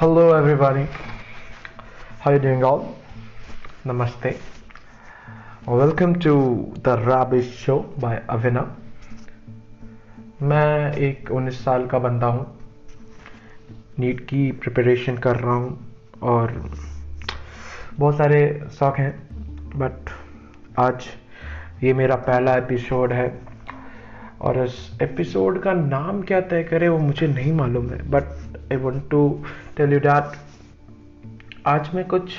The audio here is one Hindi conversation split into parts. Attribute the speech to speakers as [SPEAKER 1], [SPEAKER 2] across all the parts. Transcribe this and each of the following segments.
[SPEAKER 1] Hello, everybody. How you doing, all? Namaste. Welcome to the Rabish Show by Avina. मैं एक 19 साल का बंदा हूँ नीट की प्रिपरेशन कर रहा हूँ और बहुत सारे शौक हैं बट आज ये मेरा पहला एपिसोड है और इस एपिसोड का नाम क्या तय करे, वो मुझे नहीं मालूम है। But I want to tell you that आज मैं कुछ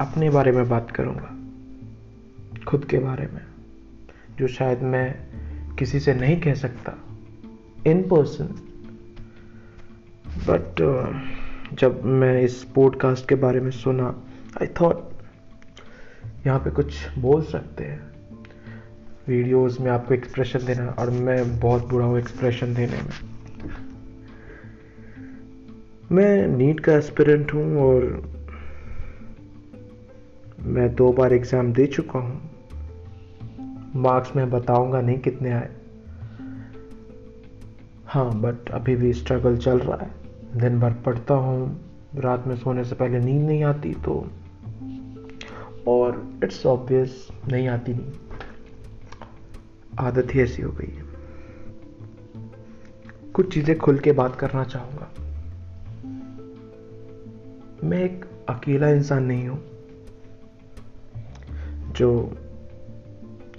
[SPEAKER 1] अपने बारे में बात करूँगा। खुद के बारे में, जो शायद मैं किसी से नहीं कह सकता इन पर्सन बट जब मैं इस पॉडकास्ट के बारे में सुना आई थॉट यहाँ पे कुछ बोल सकते हैं। वीडियोस में आपको एक्सप्रेशन देना और मैं बहुत बुरा हूँ एक्सप्रेशन देने में। मैं नीट का एस्पिरेंट हूँ और मैं दो बार एग्ज़ाम दे चुका हूँ। मार्क्स मैं बताऊँगा नहीं कितने आए। हाँ बट अभी भी स्ट्रगल चल रहा है। दिन भर पढ़ता हूँ। रात में सोने से पहले नींद नहीं आती तो और इट्स ऑब्वियस नहीं आती नहीं आदत ही ऐसी हो गई है। कुछ चीज़ें खुल के बात करना चाहूँगा। मैं एक अकेला इंसान नहीं हूँ, जो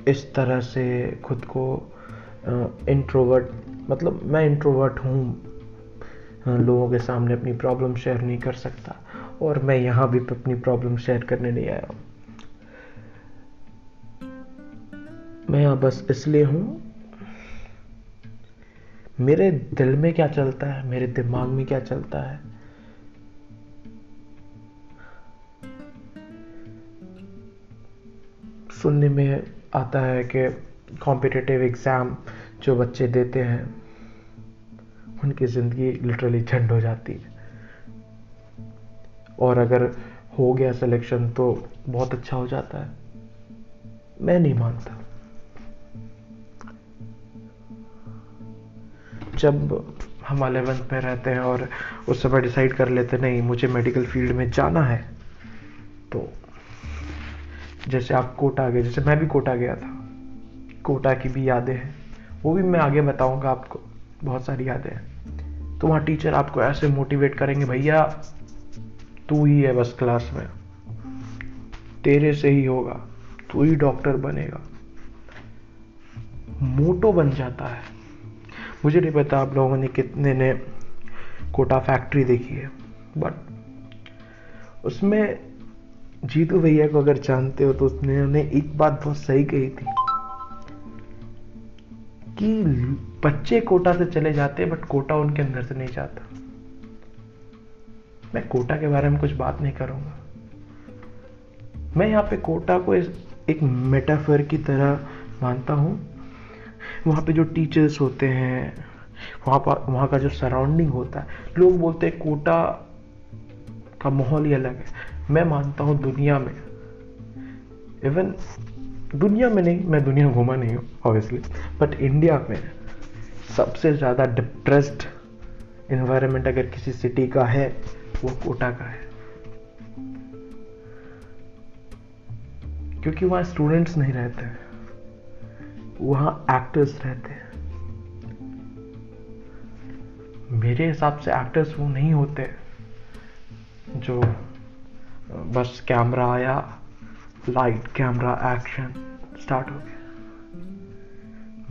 [SPEAKER 1] इस तरह से खुद को इंट्रोवर्ट मतलब मैं इंट्रोवर्ट हूँ लोगों के सामने अपनी प्रॉब्लम शेयर नहीं कर सकता, और मैं यहाँ भी अपनी प्रॉब्लम शेयर करने नहीं आया हूँ। मैं यहाँ बस इसलिए हूँ, मेरे दिल में क्या चलता है, मेरे दिमाग में क्या चलता है? सुनने में आता है कि कॉम्पिटिटिव एग्ज़ाम जो बच्चे देते हैं, उनकी ज़िंदगी लिटरली झंड हो जाती है। और अगर हो गया सिलेक्शन तो बहुत अच्छा हो जाता है। मैं नहीं मानता। जब हम अलेवेंथ में रहते हैं और उस समय डिसाइड कर लेते, नहीं, मुझे मेडिकल फ़ील्ड में जाना है। तो जैसे आप कोटा गए, जैसे मैं भी कोटा गया था, कोटा की भी यादें हैं। वो भी मैं आगे बताऊँगा आपको, बहुत सारी यादें हैं। तो वहाँ टीचर आपको ऐसे मोटिवेट करेंगे, भैया, तू ही है बस क्लास में। तेरे से ही होगा, तू ही डॉक्टर बनेगा। मोटो बन जाता है। मुझे नहीं पता आप लोगों ने कितने ने कोटा फैक्ट्री देखी है बट उसमें जीतू भैया को अगर जानते हो तो उसने, उन्हें एक बात बहुत सही कही थी कि बच्चे कोटा से चले जाते हैं बट कोटा उनके अंदर से नहीं जाता। मैं कोटा के बारे में कुछ बात नहीं करूँगा। मैं यहाँ पे कोटा को एक मेटाफर की तरह मानता हूँ। वहाँ पे जो टीचर्स होते हैं, वहाँ पर, वहाँ का जो सराउंडिंग होता है, लोग बोलते हैं कोटा का माहौल ही अलग है। मैं मानता हूँ दुनिया में इवन दुनिया में नहीं, मैं दुनिया घूमा नहीं हूँ ऑब्वियसली बट इंडिया में सबसे ज़्यादा डिप्रेस्ड इन्वायरमेंट अगर किसी सिटी का है, वो कोटा का है। क्योंकि वहाँ स्टूडेंट्स नहीं रहते वहाँ एक्टर्स रहते हैं। मेरे हिसाब से एक्टर्स वो नहीं होते जो बस कैमरा आया लाइट कैमरा एक्शन स्टार्ट हो गया।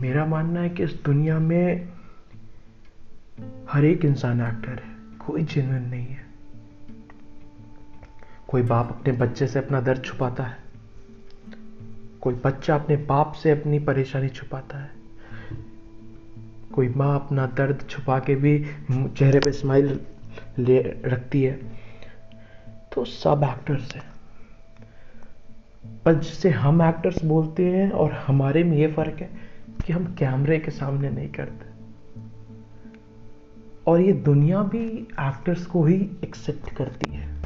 [SPEAKER 1] मेरा मानना है कि इस दुनिया में हर एक इंसान एक्टर है, कोई जेन्युइन नहीं है। कोई बाप अपने बच्चे से अपना दर्द छुपाता है। कोई बच्चा अपने बाप से अपनी परेशानी छुपाता है। कोई माँ अपना दर्द छुपा के भी चेहरे पे स्माइल ले रखती है। तो सब एक्टर्स हैं। पर जिसे हम एक्टर्स बोलते हैं और हमारे में ये फ़र्क है कि हम कैमरे के सामने नहीं करते। और ये दुनिया भी एक्टर्स को ही एक्सेप्ट करती है।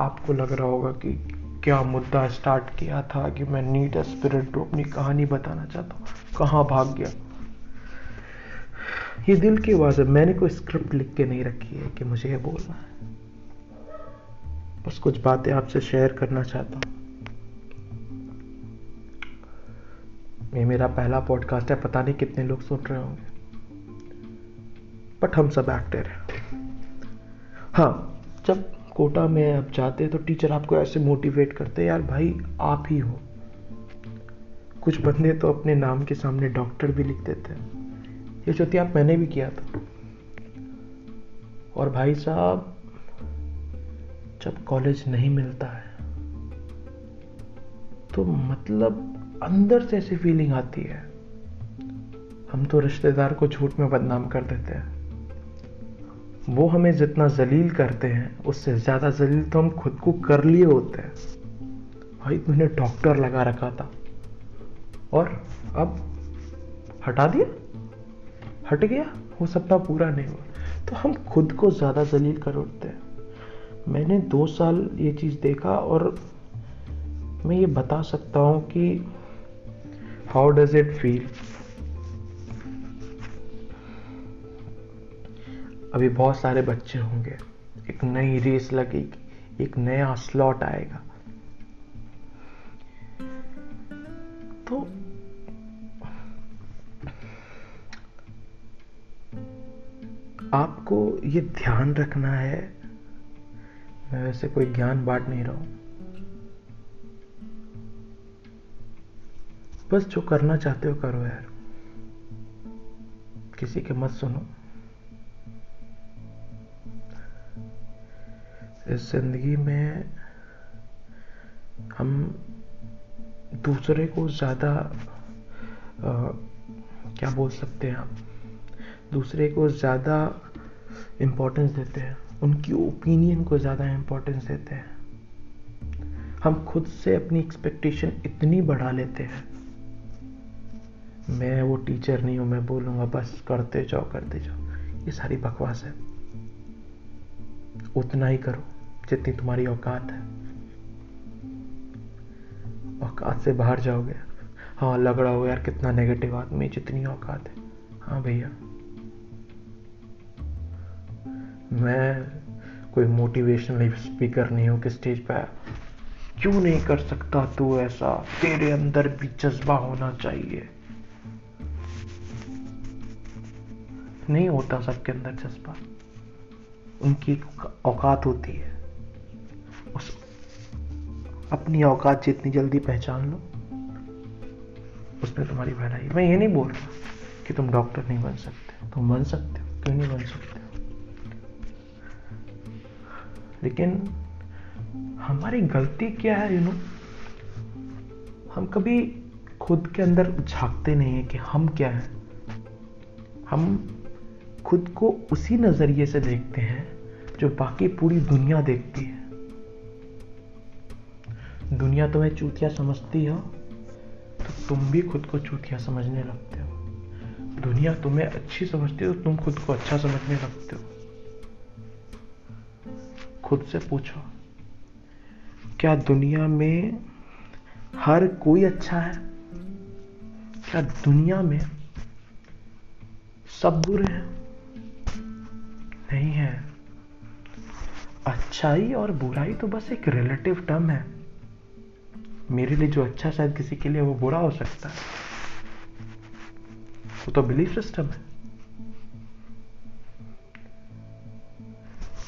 [SPEAKER 1] आपको लग रहा होगा कि क्या मुद्दा स्टार्ट किया था कि मैं नीट एस्पिरेंट अपनी कहानी बताना चाहता हूँ? कहाँ भाग गया? ये दिल की आवाज़ है। मैंने कोई स्क्रिप्ट लिख के नहीं रखी है कि मुझे ये बोलना है। बस कुछ बातें आपसे शेयर करना चाहता हूँ। ये मेरा पहला पॉडकास्ट है। पता नहीं कितने लोग सुन रहे होंगे। बट हम सब एक्टर हैं। हाँ जब कोटा में आप जाते हैं तो टीचर आपको ऐसे मोटिवेट करते यार भाई, आप ही हो। कुछ बंदे तो अपने नाम के सामने डॉक्टर भी लिख देते हैं। ये चौथी मैंने भी किया था। और भाई साहब, जब कॉलेज नहीं मिलता है तो मतलब अंदर से ऐसी फीलिंग आती है। हम तो रिश्तेदार को झूठ में बदनाम कर देते हैं। वो हमें जितना जलील करते हैं, उससे ज़्यादा जलील तो हम खुद को कर लिए होते हैं। भाई तुमने डॉक्टर लगा रखा था। और अब हटा दिया? हट गया? वो सपना पूरा नहीं हुआ। तो हम खुद को ज़्यादा जलील कर उठते हैं। मैंने दो साल ये चीज़ देखा और मैं ये बता सकता हूँ कि हाउ डज इट feel? अभी बहुत सारे बच्चे होंगे। एक नई रेस लगेगी, एक नया स्लॉट आएगा। तो आपको ये ध्यान रखना है। मैं वैसे कोई ज्ञान बांट नहीं रहा हूँ। बस जो करना चाहते हो करो यार। किसी के मत सुनो। इस ज़िंदगी में हम दूसरे को ज़्यादा क्या बोल सकते हैं हम दूसरे को ज़्यादा इम्पोर्टेंस देते हैं। उनकी ओपिनियन को ज़्यादा इम्पोर्टेंस देते हैं। हम खुद से अपनी एक्सपेक्टेशन इतनी बढ़ा लेते हैं। मैं वो टीचर नहीं हूँ, मैं बोलूँगा, बस करते जाओ करते जाओ। ये सारी बकवास है। उतना ही करो जितनी तुम्हारी औकात है। औकात से बाहर जाओगे? हाँ लग रहा हो यार कितना नेगेटिव आदमी जितनी औकात है। हाँ भैया। मैं कोई मोटिवेशनल स्पीकर नहीं हूँ कि स्टेज पर क्यों नहीं कर सकता तू ऐसा? तेरे अंदर भी जज्बा होना चाहिए। नहीं होता सबके अंदर जज्बा। उनकी औकात होती है। उस अपनी औकात जितनी जल्दी पहचान लो, उसमें तुम्हारी भलाई। मैं ये नहीं बोल रहा कि तुम डॉक्टर नहीं बन सकते। तुम बन सकते हो, क्यों नहीं बन सकते लेकिन हमारी गलती क्या है यू नो हम कभी खुद के अंदर झांकते नहीं है कि हम क्या हैं। हम खुद को उसी नज़रिए से देखते हैं, जो बाकी पूरी दुनिया देखती है। दुनिया तुम्हें चूतिया समझती हो तो तुम भी खुद को चूतिया समझने लगते हो। दुनिया तुम्हें अच्छी समझती हो तो तुम खुद को अच्छा समझने लगते हो। खुद से पूछो, क्या दुनिया में हर कोई अच्छा है? क्या दुनिया में सब बुरे हैं? नहीं है। अच्छाई और बुराई तो बस एक रिलेटिव टर्म है। मेरे लिए जो अच्छा शायद किसी के लिए, वो बुरा हो सकता है। वो तो बिलीफ सिस्टम है।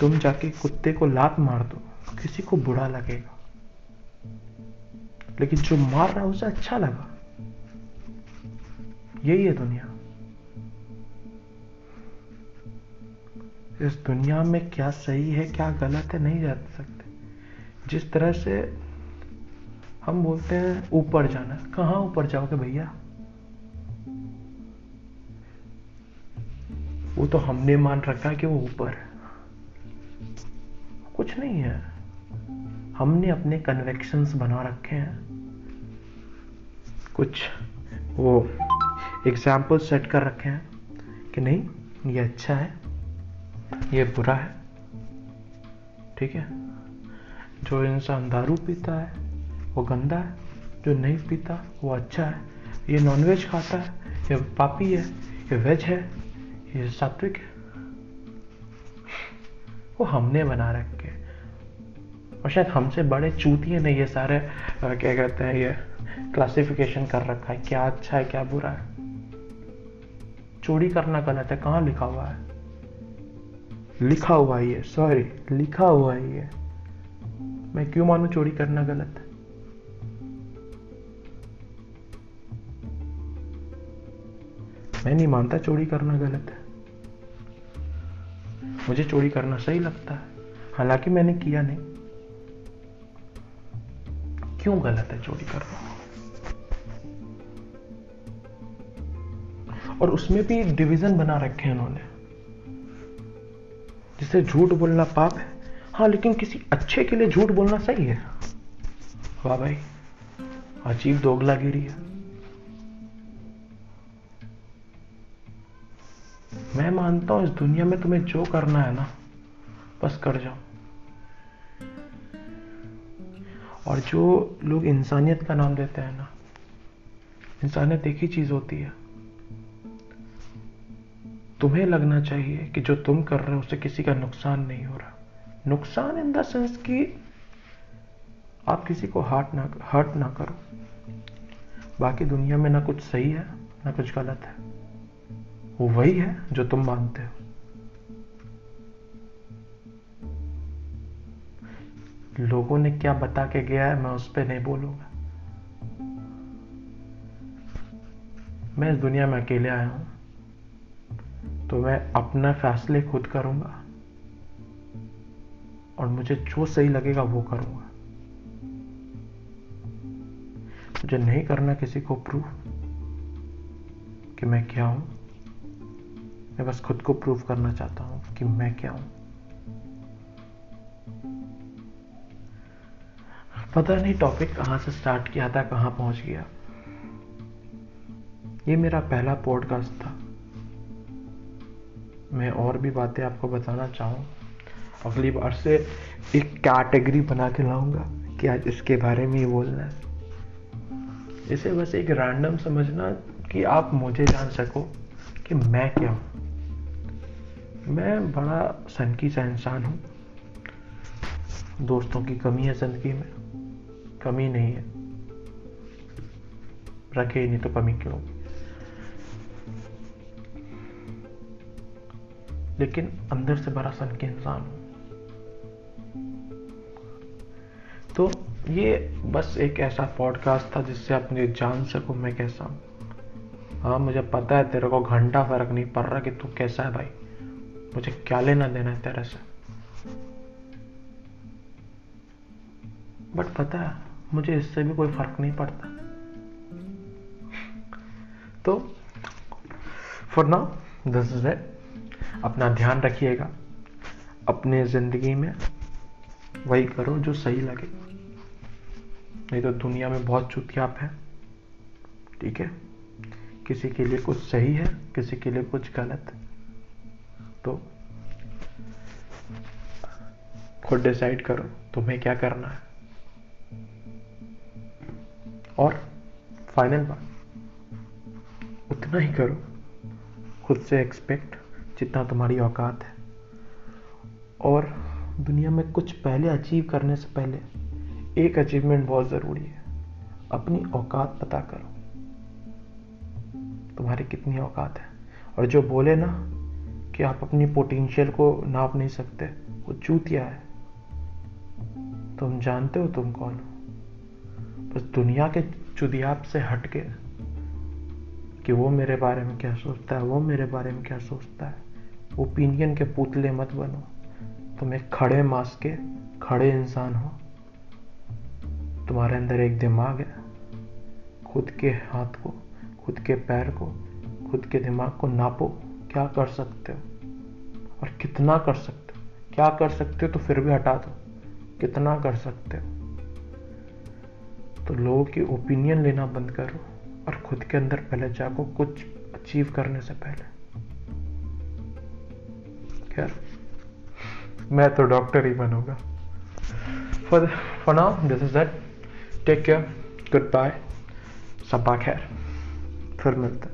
[SPEAKER 1] तुम जाके कुत्ते को लात मार दो, किसी को बुरा लगेगा। लेकिन जो मार रहा है, उसे अच्छा लगा। यही है दुनिया। इस दुनिया में क्या सही है, क्या गलत है, नहीं जान सकते। जिस तरह से हम बोलते हैं, ऊपर जाना। कहाँ ऊपर जाओगे भैया? वो तो हमने मान रखा कि वो ऊपर है। कुछ नहीं है। हमने अपने कन्वेक्शंस बना रखे हैं। कुछ वो एग्ज़ाम्पल सेट कर रखे हैं कि नहीं, ये अच्छा है। ये बुरा है। ठीक है? जो इंसान दारू पीता है, वो गंदा है। जो नहीं पीता, वो अच्छा है। ये नॉनवेज खाता है, ये पापी है, ये वेज है, ये सात्विक है। वो हमने बना रखे और शायद हमसे बड़े चूतिए ने ये सारे क्या कहते हैं, ये क्लासिफिकेशन कर रखा है। क्या अच्छा है, क्या बुरा है। चोरी करना गलत है। कहाँ लिखा हुआ है? लिखा हुआ ही है सॉरी लिखा हुआ ही है मैं क्यों मानू चोरी करना गलत है? मैं नहीं मानता चोरी करना गलत है। मुझे चोरी करना सही लगता है। हालाँकि मैंने किया नहीं। क्यों गलत है चोरी करना? और उसमें भी डिवीज़न बना रखे हैं उन्होंने। जिसे झूठ बोलना पाप है। हाँ लेकिन किसी अच्छे के लिए झूठ बोलना सही है। वाह भाई, अजीब दोगलागिरी है। मैं मानता हूँ इस दुनिया में तुम्हें जो करना है ना, बस कर जाओ। और जो लोग इंसानियत का नाम देते हैं ना, इंसानियत एक ही चीज़ होती है। तुम्हें लगना चाहिए कि जो तुम कर रहे हो, उससे किसी का नुकसान नहीं हो रहा। नुकसान इन द सेंस कि आप किसी को हर्ट ना हर्ट ना करो। बाकी दुनिया में ना कुछ सही है, ना कुछ गलत है। वो वही है जो तुम मानते हो। लोगों ने क्या बता के गया है, मैं उस पर नहीं बोलूँगा। मैं इस दुनिया में अकेले आया हूँ। तो मैं अपना फैसले खुद करूँगा। और मुझे जो सही लगेगा वो करूँगा। मुझे नहीं करना किसी को प्रूफ कि मैं क्या हूँ। मैं बस खुद को प्रूव करना चाहता हूँ कि मैं क्या हूँ। पता नहीं टॉपिक कहाँ से स्टार्ट किया था, कहाँ पहुँच गया। ये मेरा पहला पॉडकास्ट था। मैं और भी बातें आपको बताना चाहूँ। अगली बार से एक कैटेगरी बना के लाऊँगा कि आज इसके बारे में ही बोलना है। इसे बस एक रैंडम समझना कि आप मुझे जान सको कि मैं क्या हूँ। मैं बड़ा सनकी सा इंसान हूँ। दोस्तों की कमी है ज़िंदगी में। कमी नहीं है। रखे नहीं तो कमी क्यों? लेकिन अंदर से बड़ा सन के इंसान हूँ। तो ये बस एक ऐसा पॉडकास्ट था जिससे आप मुझे जान सको मैं कैसा हूँ। हाँ मुझे पता है तेरे को घंटा फ़र्क नहीं पड़ रहा कि तू कैसा है भाई। मुझे क्या लेना देना है तेरे से। बट पता है, मुझे इससे भी कोई फ़र्क नहीं पड़ता। तो for now this is it अपना ध्यान रखिएगा। अपने ज़िंदगी में वही करो जो सही लगे। नहीं तो दुनिया में बहुत चुतियाप है, ठीक है? किसी के लिए कुछ सही है, किसी के लिए कुछ गलत। तो खुद डिसाइड करो, तुम्हें क्या करना है। और फाइनल बात, उतना ही करो, खुद से एक्सपेक्ट जितना तुम्हारी औकात है। और दुनिया में कुछ पहले अचीव करने से पहले एक अचीवमेंट बहुत ज़रूरी है। अपनी औकात पता करो। तुम्हारी कितनी औकात है। और जो बोले ना कि आप अपनी पोटेंशियल को नाप नहीं सकते, वो चूतिया है। तुम जानते हो तुम कौन हो। बस दुनिया के चुदियाप से हटके कि वो मेरे बारे में क्या सोचता है, वो मेरे बारे में क्या सोचता है। ओपिनियन के पुतले मत बनो। तुम एक खड़े मास के खड़े इंसान हो। तुम्हारे अंदर एक दिमाग है। खुद के हाथ को, खुद के पैर को, खुद के दिमाग को नापो। क्या कर सकते हो? और कितना कर सकते हो? क्या कर सकते हो तो फिर भी हटा दो। कितना कर सकते हो? तो लोगों की ओपिनियन लेना बंद करो और खुद के अंदर पहले जाको कुछ अचीव करने से पहले। खैर, मैं तो डॉक्टर ही बनूँगा। For for now this is that take care goodbye Saba खैर। फिर मिलते